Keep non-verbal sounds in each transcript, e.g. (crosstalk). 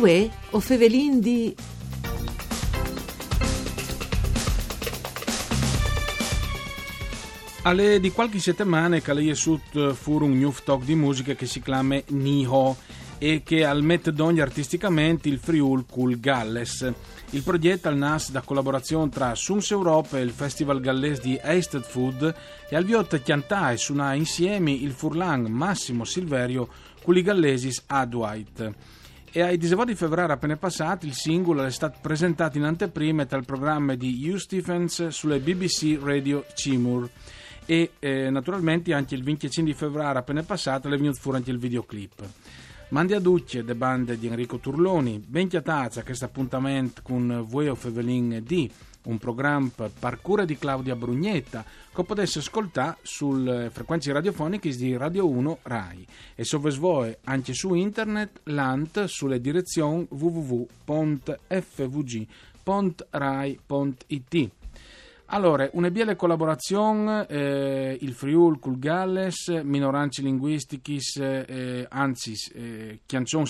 Uè, o fevelin di... Alle di qualche settimana che lei è sut fu un new talk di musica che si chiama Niho e che al mette d'ogni artisticamente il Friul Cool Galles. Il progetto al nas da collaborazione tra Suns Europa e il Festival Galles di Hasted Food e al viot chiantà e suona insieme il Furlan Massimo Silverio Culi Gallesis Adwhite. E ai 19 di febbraio appena passato il singolo è stato presentato in anteprima dal programma di Hugh Stephens sulle BBC Radio Cimur e eh, naturalmente anche il 25 di febbraio appena passato è venuto fuori anche il videoclip. Mandi a Ducce, de bande di Enrico Turloni, ben chiatazza questo appuntamento con Voi of Evelyn D, un programma parkour di Claudia Brugnetta che potesse ascoltare sulle frequenze radiofoniche di Radio 1 RAI e sovesvoe anche su internet l'ANT sulle direzioni www.fvg.rai.it. Allora, una biele collaborazione, eh, il Friul col Galles, minoranze linguistichis, eh, anzi, eh,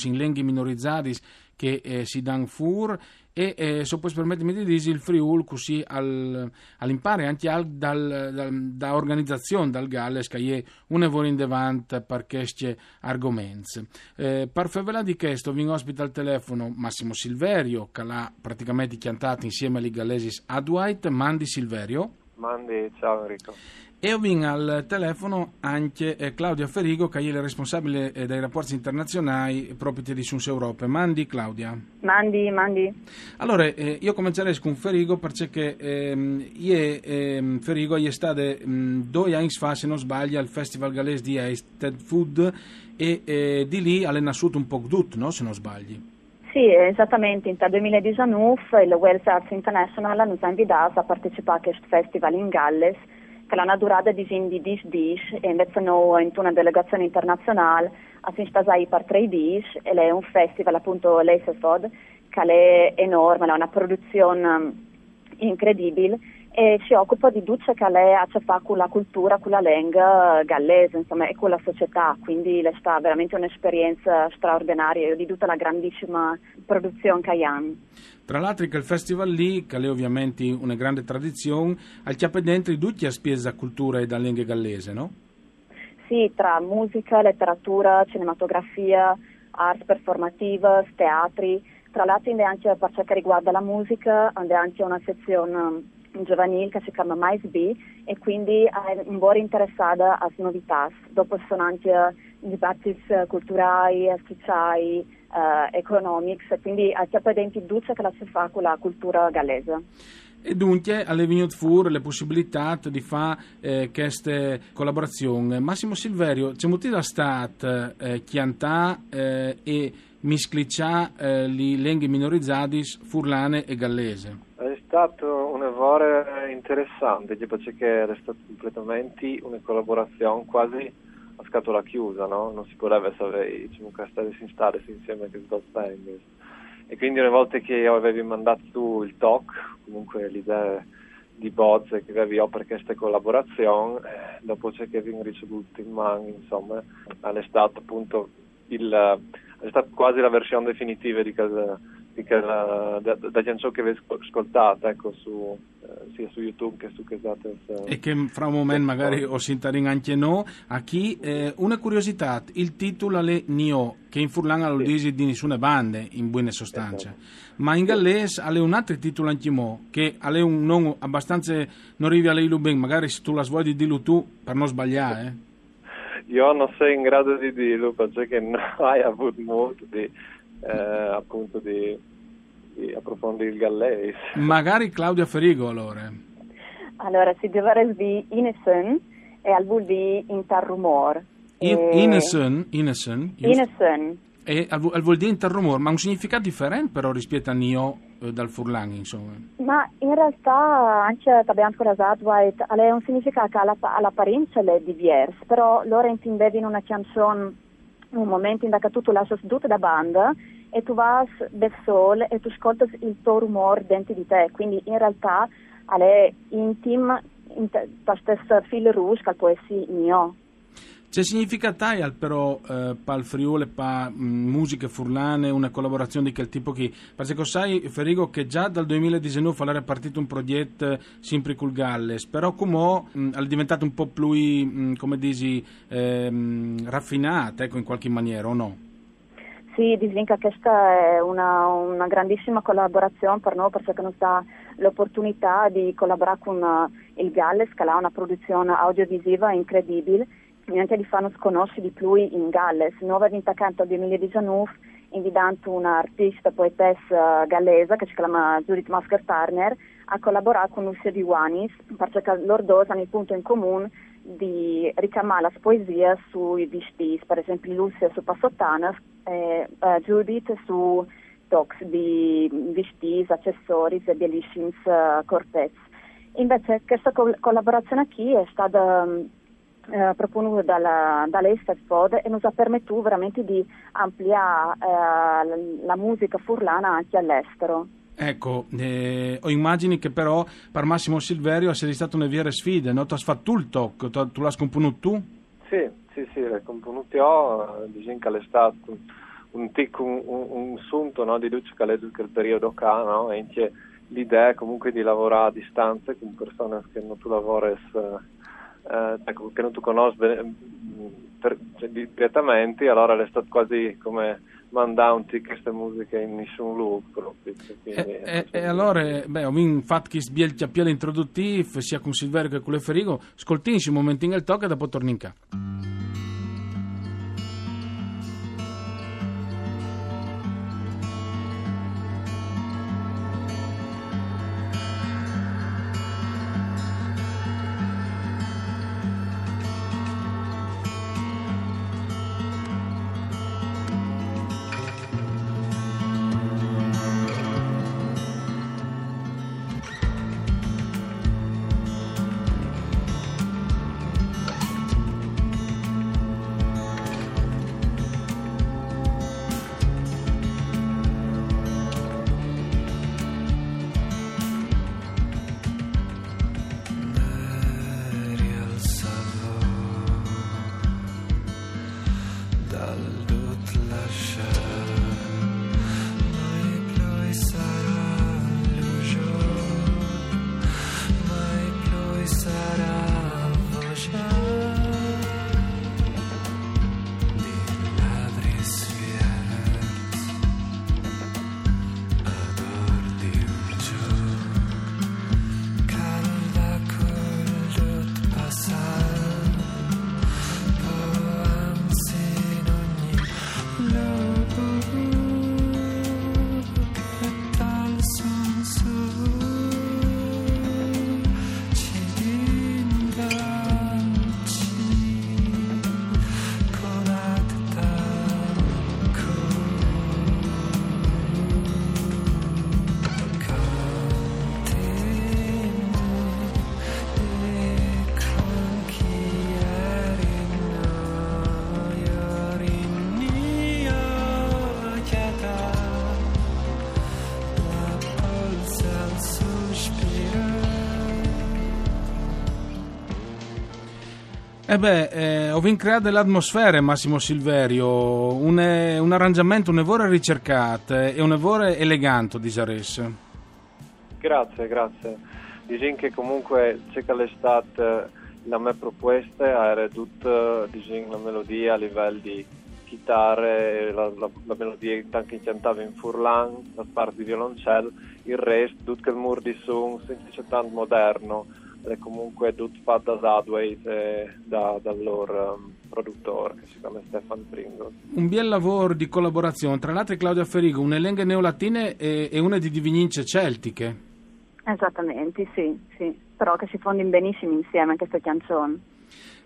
in lingue minorizzati che eh, si dan fur e eh, se può permettermi di dire il Friul così al, all'impare anche al, dal, dal, da organizzazione dal Galles che è un evento in davanti per questi argomenti. Eh, per favela di questo vi ospita al telefono Massimo Silverio che l'ha praticamente chiantato insieme agli gallesi Adwhite. Mandi Silverio. Mandi, ciao Enrico. E ho vinto al telefono anche eh, Claudia Ferigo, che è la responsabile eh, dei rapporti internazionali proprio di Suns Europa. Mandi Claudia. Mandi, mandi. Allora, eh, io comincerei con Ferigo perché ehm, io, ehm, Ferigo è stato ehm, due anni fa, se non sbaglio, al Festival Galles di Ested Food e eh, di lì è nasciuto un po' tutto, no? se non sbagli. Sì, esattamente. In 2019 il Wales Arts International ci ha invitato a partecipare a questo festival in Galles che l'hanno durata di 10 dies e invece noi in una delegazione internazionale siamo stati per tre dies ed è un festival appunto l'Eisefod che è enorme, è una produzione incredibile e si occupa di tutto che lei ha a che fare con la cultura, con la lingua gallese insomma, e con la società, quindi è stata veramente un'esperienza straordinaria di tutta la grandissima produzione che hanno. Tra l'altro che il festival lì, che è ovviamente una grande tradizione, al chiappe dentro tutti a spesa cultura e da lingua gallese, no? Sì, tra musica, letteratura, cinematografia, arte performativa, teatri, tra l'altro anche per ciò che riguarda la musica, c'è anche una sezione giovanile che si chiama Mais B e quindi è un po' interessata alle novità. Dopo sono anche dibattiti culturali, sociali, uh, economics, quindi c'è presente tutto che la si fa con la cultura gallese. E dunque alle venute fuori le possibilità di fare eh, queste collaborazioni. Massimo Silverio, c'è molto da stat eh, chiantà eh, e miscliccià eh, le lingue minorizzate furlane e gallese? È stato un lavoro interessante, perché è stato completamente una collaborazione quasi a scatola chiusa, no? Non si potrebbe sapere, diciamo, che stare stare insieme a questo Spengers. E quindi una volta che avevi mandato tu il talk, comunque l'idea di bozze che avevi per questa collaborazione, eh, dopo che vi ricevuto in mano, insomma, è appunto il, è stata quasi la versione definitiva di casa da, da, da ciò che avete ascoltato ecco, su, eh, sia su YouTube che su Chesates. Eh, e che fra un momento magari ho sentato anche no. A chi eh, una curiosità, il titolo è Nio, che in Furlan lo sì. dice di nessuna bande, in buona sostanza. Esatto. Ma in gallese ha un altro titolo anche mo, che ha un nome abbastanza non arrivi a lei ben, magari se tu la vuoi dirlo tu per non sbagliare. Eh. Io non sei in grado di dirlo perché non hai avuto molto di eh, appunto di, di, approfondire il gallese. Magari Claudia Ferigo allora. Allora, si deve di Inesen e al vuol di interrumor. In, e... Inesen, Inesen. Inesen. E al, al vuol di interrumor, ma un significato differente però rispetto a Nio eh, dal Furlan, insomma. Ma in realtà anche abbiamo scorasato, è un significato che all'apparenza è diverso, però loro intendevi in una canzone un momento in cui tu lasci tutto da banda e tu vai da solo e tu ascolti il tuo rumore dentro di te, quindi in realtà è intimo, in te, stesso filo rouge che può essere mio. C'è significata però eh, pal Friuli, pa mh, musiche furlane, una collaborazione di quel tipo che perché sai Ferigo che già dal 2019 è partito un progetto sempre col Galles, però come è diventato un po' più mh, come dici ehm, raffinato, ecco in qualche maniera o no? Sì, Disvinca, questa è una, una, grandissima collaborazione per noi perché ci dà l'opportunità di collaborare con uh, il Galles che ha una produzione audiovisiva incredibile niente di farnos conoscere di più in Galles. Noi abbiamo accanto al 2019 invitando un'artista poetessa gallese che si chiama Judith Masker Turner a collaborare con Lucia Di Wanis perché loro due hanno il punto in comune di ricamare la poesia sui vestiti, per esempio Lucia su Passottanas e uh, Judith su tox di vestiti, accessori e bellissimi uh, cortez. Invece questa co- collaborazione qui è stata um, eh, proponuto dalla, dall'Estefod e ci ha permesso veramente di ampliare eh, la, musica furlana anche all'estero. Ecco, eh, ho immagini che però per Massimo Silverio sia stata una vera sfida, no? Tu hai fatto tu il tocco, tu, tu l'hai scomponuto tu? Sì, sì, sì, l'ho scomponuto io, diciamo che è stato un, tic, un, un, un sunto no, di luce che è il periodo qua, no? E l'idea comunque di lavorare a distanza con persone che non tu lavori eh, ecco, che non tu conosci mm, per, cioè, direttamente, allora è stato quasi come mandanti queste musiche in nessun luogo proprio. Cioè, quindi, e, e, e, allora, beh, fatto che sbiel più introduttivo sia con Silverio che con le Ferigo, un momento in il tocco e dopo torniamo in casa. Eh beh, eh, ho vinto creare delle atmosfere, Massimo Silverio, un, un arrangiamento un evore ricercato e un evore elegante di Zares. Grazie, grazie. Diciamo che comunque c'è che l'estate la mia proposta era tutta diciamo, la melodia a livello di chitarre, la, la, la melodia anche cantava in furlan, la parte di violoncello, il resto, tutto il muro di suon, semplicemente moderno è comunque tutto fatto da Zadways e da, dal loro um, produttore che si chiama Stefan Pringles. Un bel lavoro di collaborazione tra l'altro Claudia Ferigo, una lingua neolatine e, e una di divinince celtiche. Esattamente, sì, sì, però che si fondono benissimo insieme anche queste canzoni.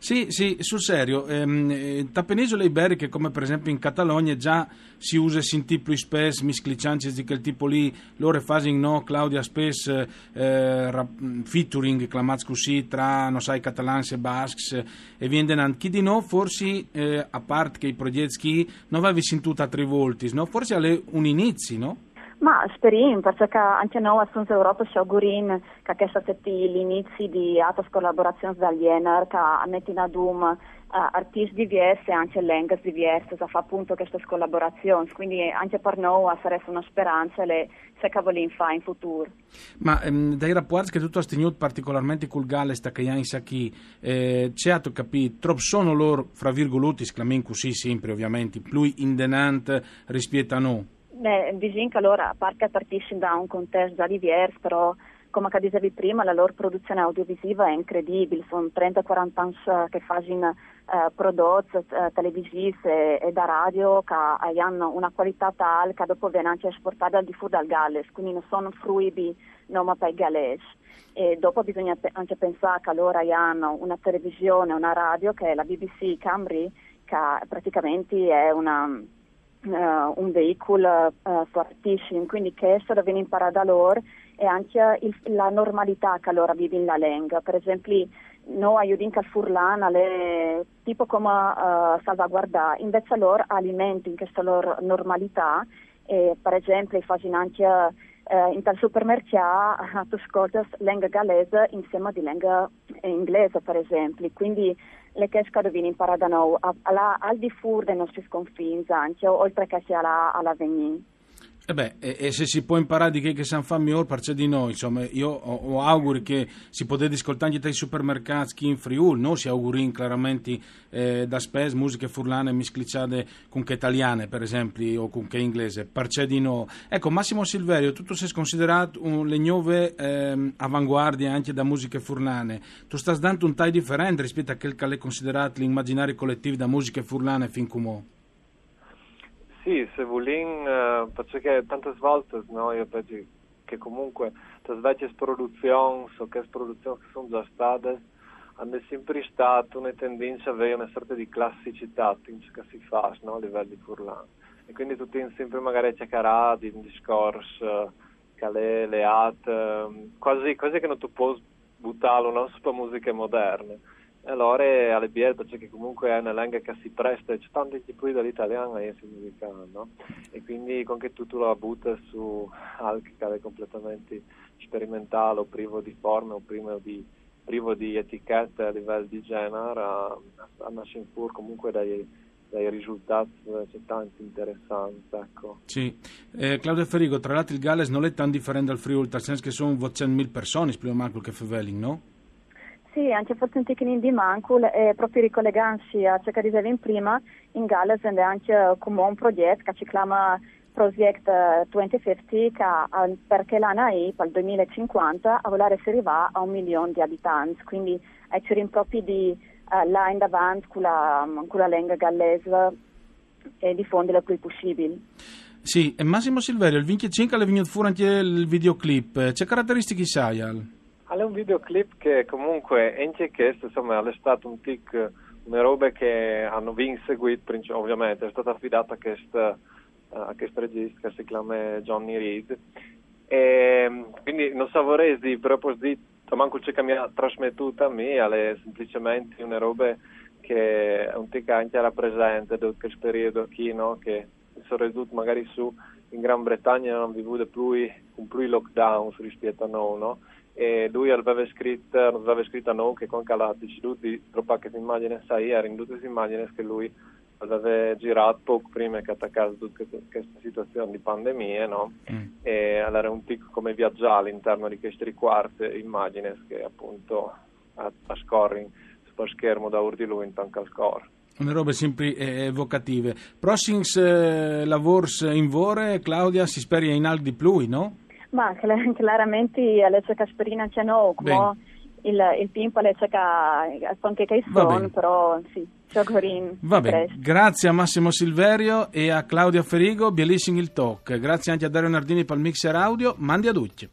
Sì, sì, sul serio, ehm, eh, tra penisola iberiche come per esempio in Catalogna già si usa sinti più spesso misclicianci di quel tipo lì, loro fanno no, Claudia spesso eh, rap, featuring chiamati così tra, non sai, catalans e basques e viene anche chi di no, forse eh, a parte che i progetti non avevi sentito altre volte, no? forse alle un inizio, no? Ma speriamo, perché anche noi a Sunz Europa ci auguriamo che questa sia l'inizio di altre collaborazioni dall'Iener, che mettono ad um uh, artisti diversi e anche lingue diverse, a fare appunto queste collaborazioni. Quindi anche per noi sarebbe una speranza le, se vogliamo fare in futuro. Ma ehm, dai rapporti che tu hai tenuto particolarmente con Galles, che hai qui, eh, c'è a capire, troppo sono loro, fra virgolette, esclamando così sempre ovviamente, più indenante rispetto a noi? Beh, che allora, a parte partiscono da un contesto già diverso, però come dicevi prima, la loro produzione audiovisiva è incredibile, sono 30-40 anni che fanno eh, prodotti eh, televisivi e, e, da radio che hanno una qualità tale che dopo vengono anche esportati al di fuori dal Galles, quindi non sono fruibili non per i galesi. E dopo bisogna anche pensare che loro hanno una televisione, una radio che è la BBC Camry, che praticamente è una uh, un veicolo uh, fortissimo, quindi questo deve imparare da loro e anche il, la normalità che loro vivono in la lingua. Per esempio, noi aiutiamo al furlana le, tipo come uh, salvaguardare, invece loro alimentano questa loro normalità e per esempio fanno anche uh, in tal supermercato (laughs) tu ascolti lingua galese insieme a lingua inglese per esempio, quindi le che viene imparare da noi al di fuori dei nostri confini, anche oltre che sia alla, alla venire. E, beh, e, e, se si può imparare di che, che San fa miglior, perché di noi, insomma, io ho, ho auguri che si potete ascoltare anche dai supermercati in Friuli, no? Si auguri chiaramente eh, da spes, musiche furlane misclicciate con che italiane, per esempio, o con che inglese, perché di noi. Ecco, Massimo Silverio, tutto se considerato un, le nuove eh, avanguardie anche da musiche furlane, tu stai dando un taglio differente rispetto a quel che è considerato l'immaginario collettivo da musiche furlane fin come sì, se vogliamo, uh, perché tante volte no, io penso che comunque le vecchie produzioni o che produzioni che sono già state hanno sempre stato una tendenza a avere una sorta di classicità che si fa no, a livello di furlan. E quindi tu tieni sempre magari a cercare di un discorso che le, le at, quasi, quasi che non tu puoi buttarlo no, su musiche moderne allora alle biere perché comunque è una lingua che si presta c'è tanti tipi dall'italiano e si musica no? e quindi con che tu, tu la butti su che è completamente sperimentale o privo di forme o privo di, privo di etichette a livello di genere a, a nascere comunque dai, dai risultati tanti interessanti ecco. Sì, eh, Claudio Ferrigo tra l'altro il Galles non è tanto differente dal Friuli nel senso che sono 100.000 persone più o meno che Feveling no? Sì, anche forse un di Mancul e proprio ricollegandosi a ciò che dicevi prima, in Galles è anche come un progetto che si chiama Project 2050 che perché l'ANAI per il 2050 a volare si arriva a un milione di abitanti, quindi ci proprio di uh, là in davanti con la, con la lingua gallese e diffondere il più possibile. Sì, e Massimo Silverio, il 25 è venuto fuori anche il videoclip, che caratteristiche sai? È un videoclip che comunque anche questo insomma è stato un tic una roba che hanno vinto seguito ovviamente è stata affidata a questo a questo regista che si chiama Johnny Reed e quindi non proprio di manco ciò che mi ha trasmettuto a me è semplicemente una roba che è un tic anche rappresenta da questo periodo qui no? che sono ridotti magari su in Gran Bretagna non vivuto più con più lockdown rispetto a noi no? E lui aveva scritto, aveva scritto a noi che con la di troppo che immagini sai, in tutte le immagini che lui aveva girato poco prima che attaccasse tutta questa situazione di pandemia, no? Mm. E allora un tic come viaggiare all'interno di queste riquarte immagini che appunto a, a scorri sullo schermo da di lui intanto al score. Una robe sempre evocative. Prossimi eh, lavori in vore, Claudia, si spera in alto di più, no? Ma (laughs) chiaramente alle Casperina c'è no, come il, il Pimpo alle anche che sono, però sì, Giocorin. Va bene, grazie a Massimo Silverio e a Claudia Ferigo, bellissimo il talk. Grazie anche a Dario Nardini per il mixer audio, mandi a tutti.